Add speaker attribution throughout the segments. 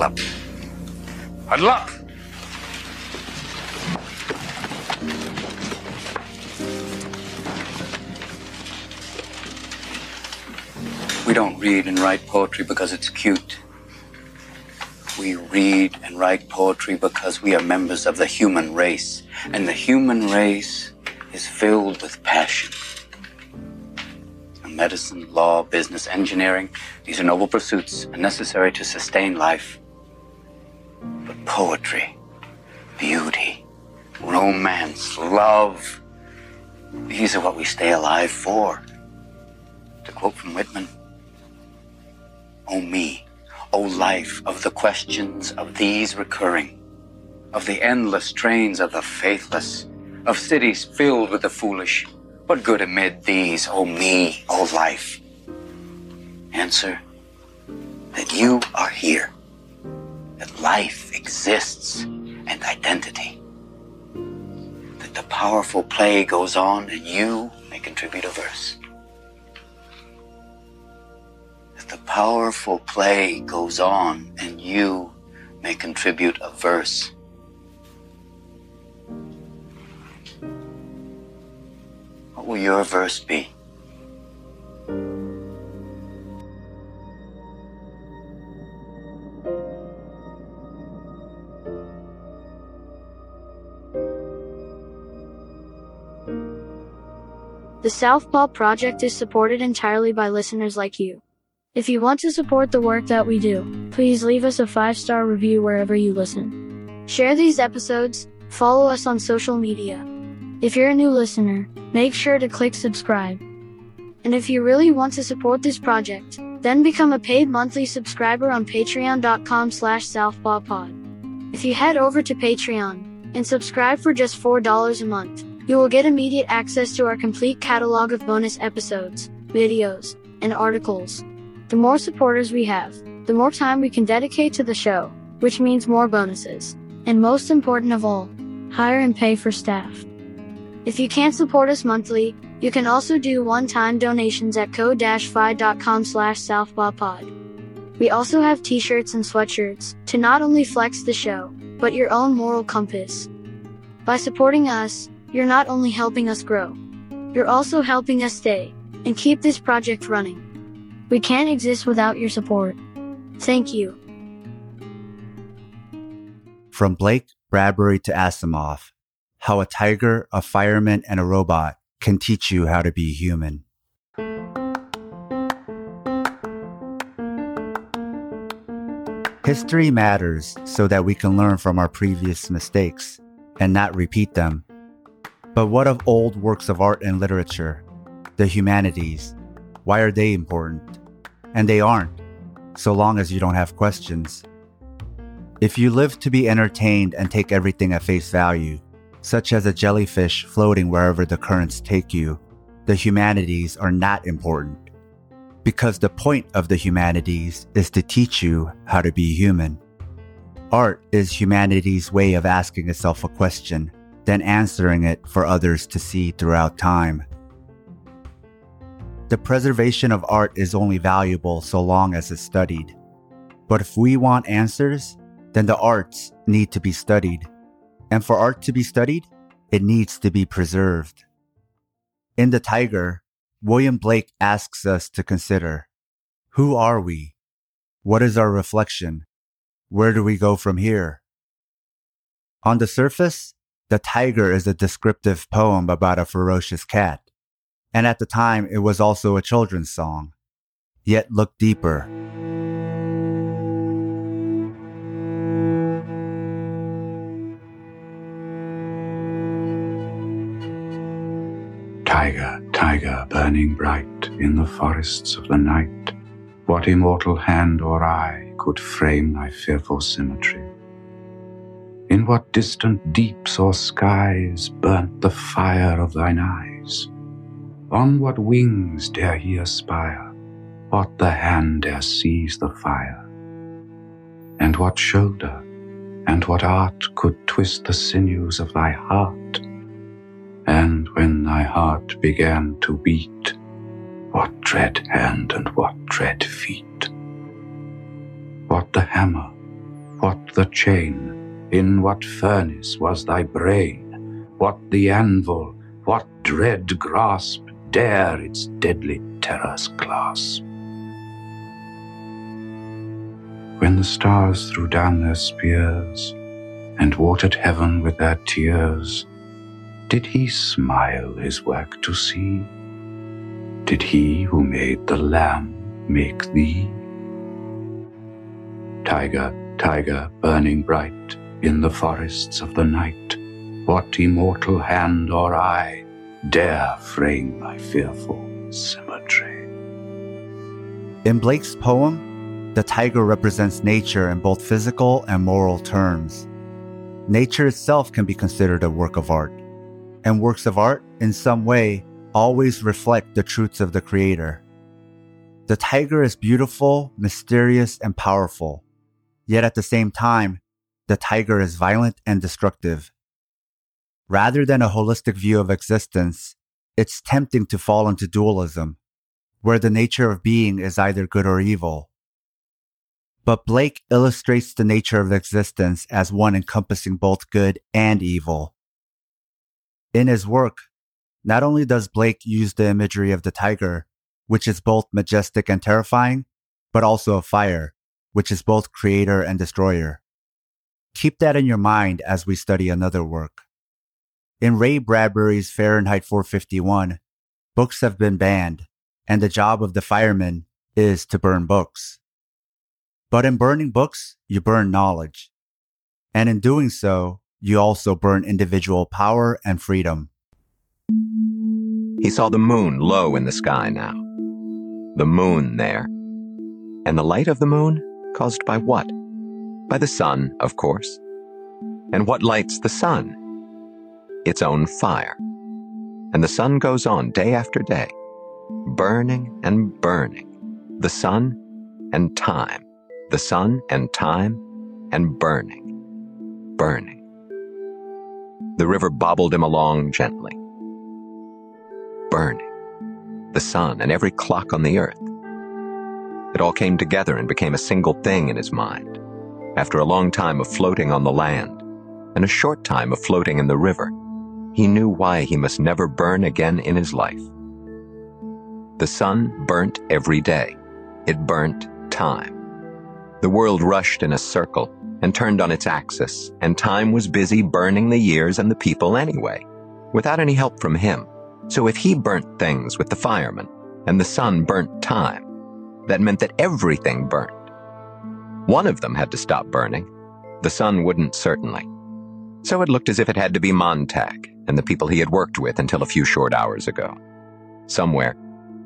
Speaker 1: Huddle up. Huddle up! We don't read and write poetry because it's cute. We read and write poetry because we are members of the human race. And the human race is filled with passion. Medicine, law, business, engineering, these are noble pursuits and necessary to sustain life. Poetry, beauty, romance, love, these are what we stay alive for. To quote from Whitman, O me, O life of the questions of these recurring, of the endless trains of the faithless, of cities filled with the foolish, what good amid these, O me, O life? Answer that you are here, that life exists and identity, that the powerful play goes on and you may contribute a verse. That the powerful play goes on and you may contribute a verse. What will your verse be?
Speaker 2: The Southpaw Project is supported entirely by listeners like you. If you want to support the work that we do, please leave us a five star review wherever you listen. Share these episodes, follow us on social media. If you're a new listener, make sure to click subscribe. And if you really want to support this project, then become a paid monthly subscriber on patreon.com slash southpawpod. If you head over to Patreon and subscribe for just $4 a month, you will get immediate access to our complete catalog of bonus episodes, videos, and articles. The more supporters we have, the more time we can dedicate to the show, which means more bonuses. And most important of all, hire and pay for staff. If you can't support us monthly, you can also do one-time donations at ko-fi.com slash southpawpod. We also have t-shirts and sweatshirts to not only flex the show, but your own moral compass. By supporting us, you're not only helping us grow, you're also helping us stay and keep this project running. We can't exist without your support. Thank you.
Speaker 3: From Blake Bradbury to Asimov, how a tiger, a fireman, and a robot can teach you how to be human. History matters so that we can learn from our previous mistakes and not repeat them. But what of old works of art and literature? The humanities. Why are they important? And they aren't, so long as you don't have questions. If you live to be entertained and take everything at face value, such as a jellyfish floating wherever the currents take you, the humanities are not important. Because the point of the humanities is to teach you how to be human. Art is humanity's way of asking itself a question, then answering it for others to see throughout time. The preservation of art is only valuable so long as it's studied. But if we want answers, then the arts need to be studied. And for art to be studied, it needs to be preserved. In The Tiger, William Blake asks us to consider who are we? What is our reflection? Where do we go from here? On the surface, The Tiger is a descriptive poem about a ferocious cat. And at the time, it was also a children's song. Yet look deeper.
Speaker 4: Tiger, tiger, burning bright in the forests of the night, what immortal hand or eye could frame thy fearful symmetry? What distant deeps or skies burnt the fire of thine eyes? On what wings dare he aspire? What the hand dare seize the fire? And what shoulder and what art could twist the sinews of thy heart? And when thy heart began to beat, what dread hand and what dread feet? What the hammer What the chain? In what furnace was thy brain? What the anvil? What dread grasp dare its deadly terrors clasp? When the stars threw down their spears and watered heaven with their tears, did he smile his work to see? Did he who made the lamb make thee? Tiger, tiger, burning bright in the forests of the night, what immortal hand or eye dare frame thy fearful symmetry?
Speaker 3: In Blake's poem, the tiger represents nature in both physical and moral terms. Nature itself can be considered a work of art, and works of art, in some way, always reflect the truths of the Creator. The tiger is beautiful, mysterious, and powerful. Yet at the same time, the tiger is violent and destructive. Rather than a holistic view of existence, it's tempting to fall into dualism, where the nature of being is either good or evil. But Blake illustrates the nature of existence as one encompassing both good and evil. In his work, not only does Blake use the imagery of the tiger, which is both majestic and terrifying, but also of fire, which is both creator and destroyer. Keep that in your mind as we study another work. In Ray Bradbury's Fahrenheit 451, books have been banned, and the job of the fireman is to burn books. But in burning books, you burn knowledge. And in doing so, you also burn individual power and freedom.
Speaker 5: He saw the moon low in the sky now. The moon there. And the light of the moon Caused by what? By the sun, of course. And what lights the sun? Its own fire. And the sun goes on day after day, burning and burning. The sun and time. The sun and time and burning. Burning. The river bobbled him along gently. Burning. The sun and every clock on the earth it all came together and became a single thing in his mind. After a long time of floating on the land, and a short time of floating in the river, he knew why he must never burn again in his life. The sun burnt every day. It burnt time. The world rushed in a circle and turned on its axis, and time was busy burning the years and the people anyway, without any help from him. So if he burnt things with the firemen, and the sun burnt time, that meant that everything burned. One of them had to stop burning. The sun wouldn't, certainly. So it looked as if it had to be Montag and the people he had worked with until a few short hours ago. Somewhere,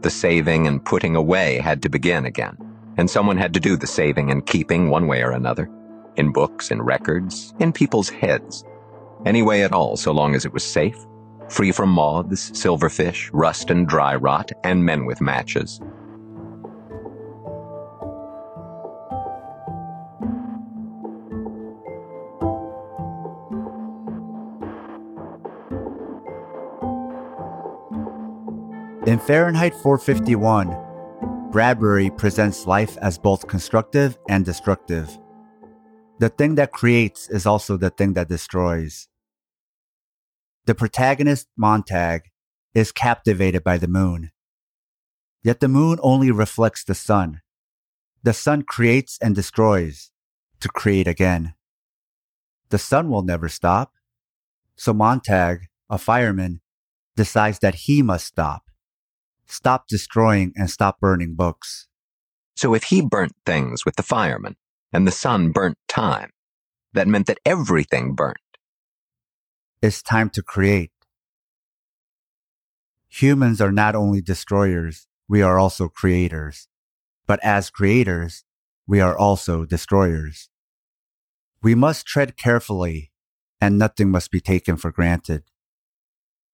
Speaker 5: the saving and putting away had to begin again, and someone had to do the saving and keeping one way or another. In books, in records, in people's heads. Any way at all, so long as it was safe, free from moths, silverfish, rust and dry rot, and men with matches.
Speaker 3: In Fahrenheit 451, Bradbury presents life as both constructive and destructive. The thing that creates is also the thing that destroys. The protagonist, Montag, is captivated by the moon. Yet the moon only reflects the sun. The sun creates and destroys to create again. The sun will never stop. So Montag, a fireman, decides that he must stop stop destroying and stop burning books.
Speaker 5: So if he burnt things with the firemen and the sun burnt time, that meant that everything burnt.
Speaker 3: It's time to create. Humans are not only destroyers, we are also creators. But as creators, we are also destroyers. We must tread carefully, and nothing must be taken for granted.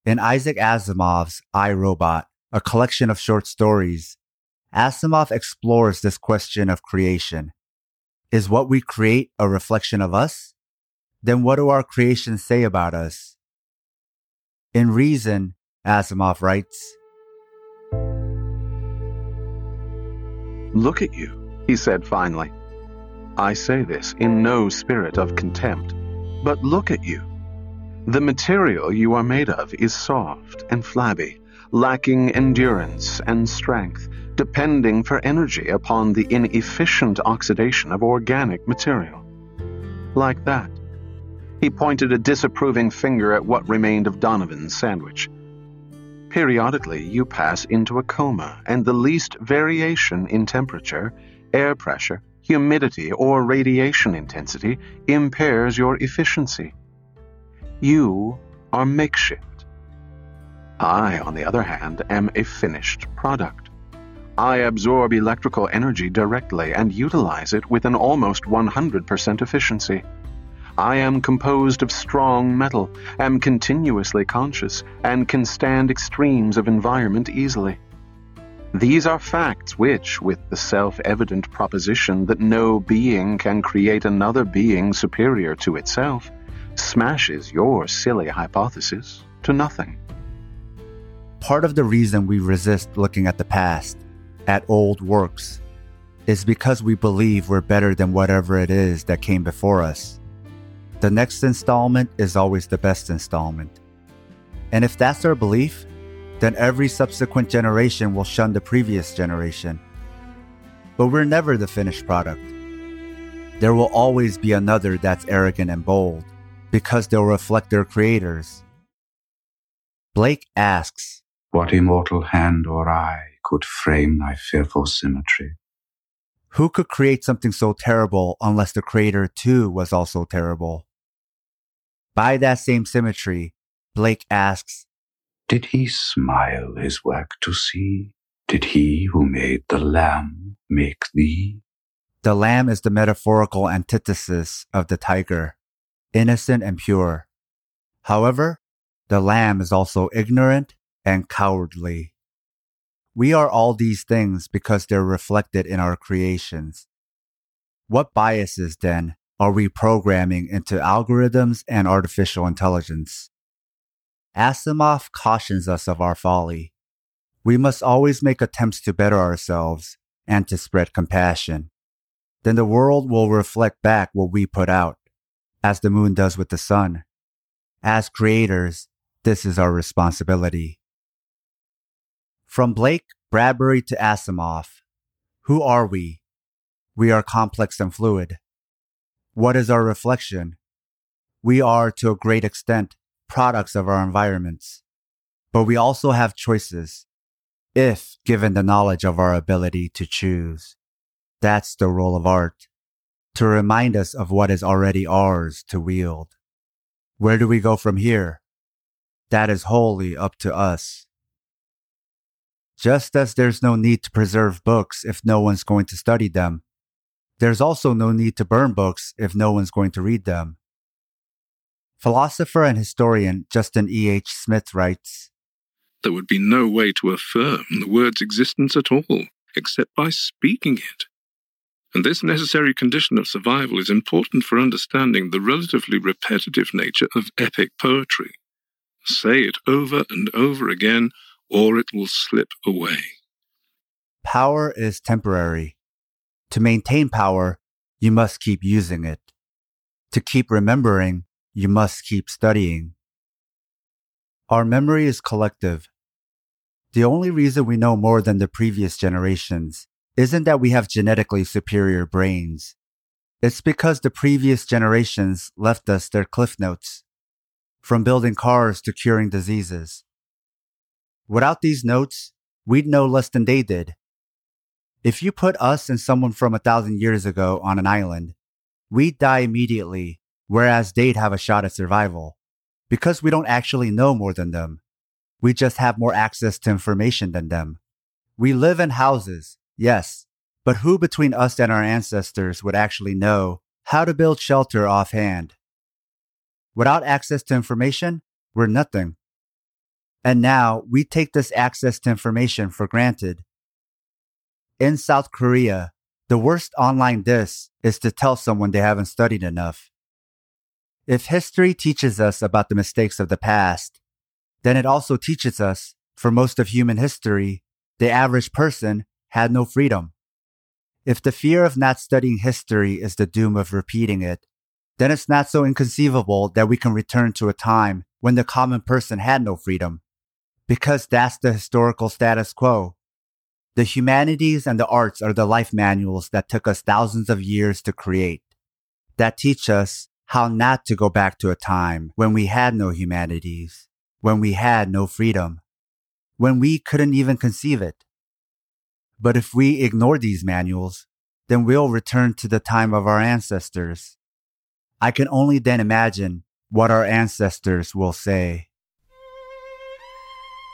Speaker 3: In Isaac Asimov's I, Robot, a collection of short stories, Asimov explores this question of creation. Is what we create a reflection of us? Then what do our creations say about us? In Reason, Asimov writes,
Speaker 6: Look at you, he said finally. I say this in no spirit of contempt, but look at you. The material you are made of is soft and flabby, lacking endurance and strength, depending for energy upon the inefficient oxidation of organic material. Like that. He pointed a disapproving finger at what remained of Donovan's sandwich. Periodically, you pass into a coma, and the least variation in temperature, air pressure, humidity, or radiation intensity impairs your efficiency. You are makeshift. I, on the other hand, am a finished product. I absorb electrical energy directly and utilize it with an almost 100% efficiency. I am composed of strong metal, am continuously conscious, and can stand extremes of environment easily. These are facts which, with the self evident proposition that no being can create another being superior to itself, smashes your silly hypothesis to nothing.
Speaker 3: Part of the reason we resist looking at the past, at old works, is because we believe we're better than whatever it is that came before us. The next installment is always the best installment. And if that's our belief, then every subsequent generation will shun the previous generation. But we're never the finished product. There will always be another that's arrogant and bold, because they'll reflect their creators. Blake asks,
Speaker 4: What immortal hand or eye could frame thy fearful symmetry?
Speaker 3: Who could create something so terrible unless the creator too was also terrible? By that same symmetry, Blake asks,
Speaker 4: Did he smile his work to see? Did he who made the lamb make thee?
Speaker 3: The lamb is the metaphorical antithesis of the tiger, innocent and pure. However, the lamb is also ignorant and cowardly. We are all these things because they're reflected in our creations. What biases, then, are we programming into algorithms and artificial intelligence? Asimov cautions us of our folly. We must always make attempts to better ourselves and to spread compassion. Then the world will reflect back what we put out, as the moon does with the sun. As creators, this is our responsibility. From Blake, Bradbury to Asimov, who are we? We are complex and fluid. What is our reflection? We are, to a great extent, products of our environments. But we also have choices, if given the knowledge of our ability to choose. That's the role of art, to remind us of what is already ours to wield. Where do we go from here? That is wholly up to us. Just as there's no need to preserve books if no one's going to study them, there's also no need to burn books if no one's going to read them. Philosopher and historian Justin E. H. Smith writes
Speaker 7: There would be no way to affirm the word's existence at all, except by speaking it. And this necessary condition of survival is important for understanding the relatively repetitive nature of epic poetry. Say it over and over again, or it will slip away.
Speaker 3: Power is temporary. To maintain power, you must keep using it. To keep remembering, you must keep studying. Our memory is collective. The only reason we know more than the previous generations isn't that we have genetically superior brains. It's because the previous generations left us their cliff notes, from building cars to curing diseases. Without these notes, we'd know less than they did. If you put us and someone from a thousand years ago on an island, we'd die immediately, whereas they'd have a shot at survival. Because we don't actually know more than them. We just have more access to information than them. We live in houses, yes, but who between us and our ancestors would actually know how to build shelter offhand? Without access to information, we're nothing. And now we take this access to information for granted in South Korea, the worst online diss is to tell someone they haven't studied enough. If history teaches us about the mistakes of the past, then it also teaches us, for most of human history, the average person had no freedom. If the fear of not studying history is the doom of repeating it, then it's not so inconceivable that we can return to a time when the common person had no freedom. Because that's the historical status quo. The humanities and the arts are the life manuals that took us thousands of years to create, that teach us how not to go back to a time when we had no humanities, when we had no freedom, when we couldn't even conceive it. But if we ignore these manuals, then we'll return to the time of our ancestors. I can only then imagine what our ancestors will say.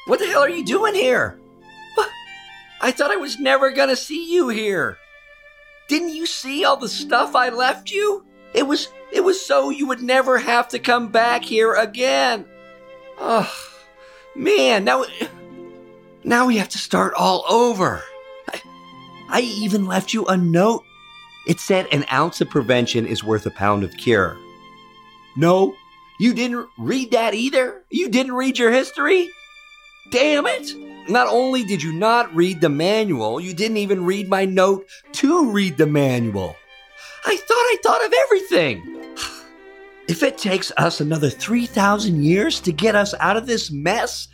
Speaker 8: What the hell are you doing here? I thought I was never gonna see you here. Didn't you see all the stuff I left you? It was it was so you would never have to come back here again. Oh, man, now now we have to start all over. I, I even left you a note. It said an ounce of prevention is worth a pound of cure. No, you didn't read that either? You didn't read your history? Damn it! Not only did you not read the manual, you didn't even read my note to read the manual. I thought I thought of everything. If it takes us another 3,000 years to get us out of this mess,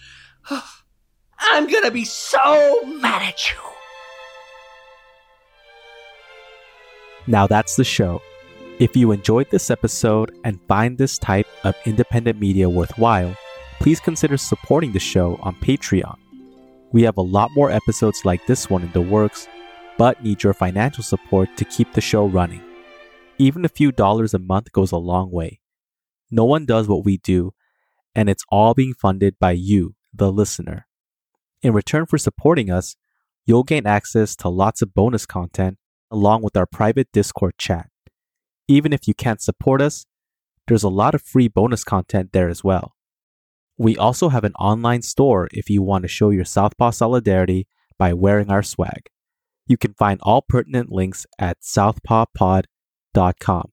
Speaker 8: I'm gonna be so mad at you.
Speaker 9: Now that's the show. If you enjoyed this episode and find this type of independent media worthwhile, please consider supporting the show on Patreon. We have a lot more episodes like this one in the works, but need your financial support to keep the show running. Even a few dollars a month goes a long way. No one does what we do, and it's all being funded by you, the listener. In return for supporting us, you'll gain access to lots of bonus content along with our private Discord chat. Even if you can't support us, there's a lot of free bonus content there as well. We also have an online store if you want to show your Southpaw solidarity by wearing our swag. You can find all pertinent links at southpawpod.com.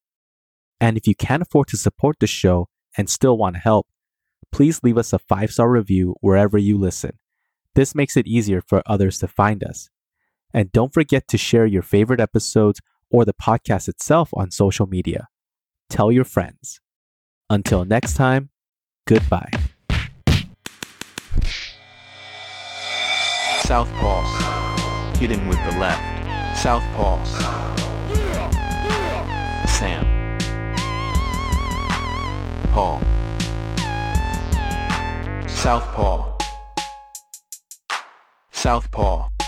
Speaker 9: And if you can't afford to support the show and still want to help, please leave us a five star review wherever you listen. This makes it easier for others to find us. And don't forget to share your favorite episodes or the podcast itself on social media. Tell your friends. Until next time, goodbye.
Speaker 10: Southpaw. Hitting with the left. South Southpaw. Sam. Paul. Southpaw. Southpaw.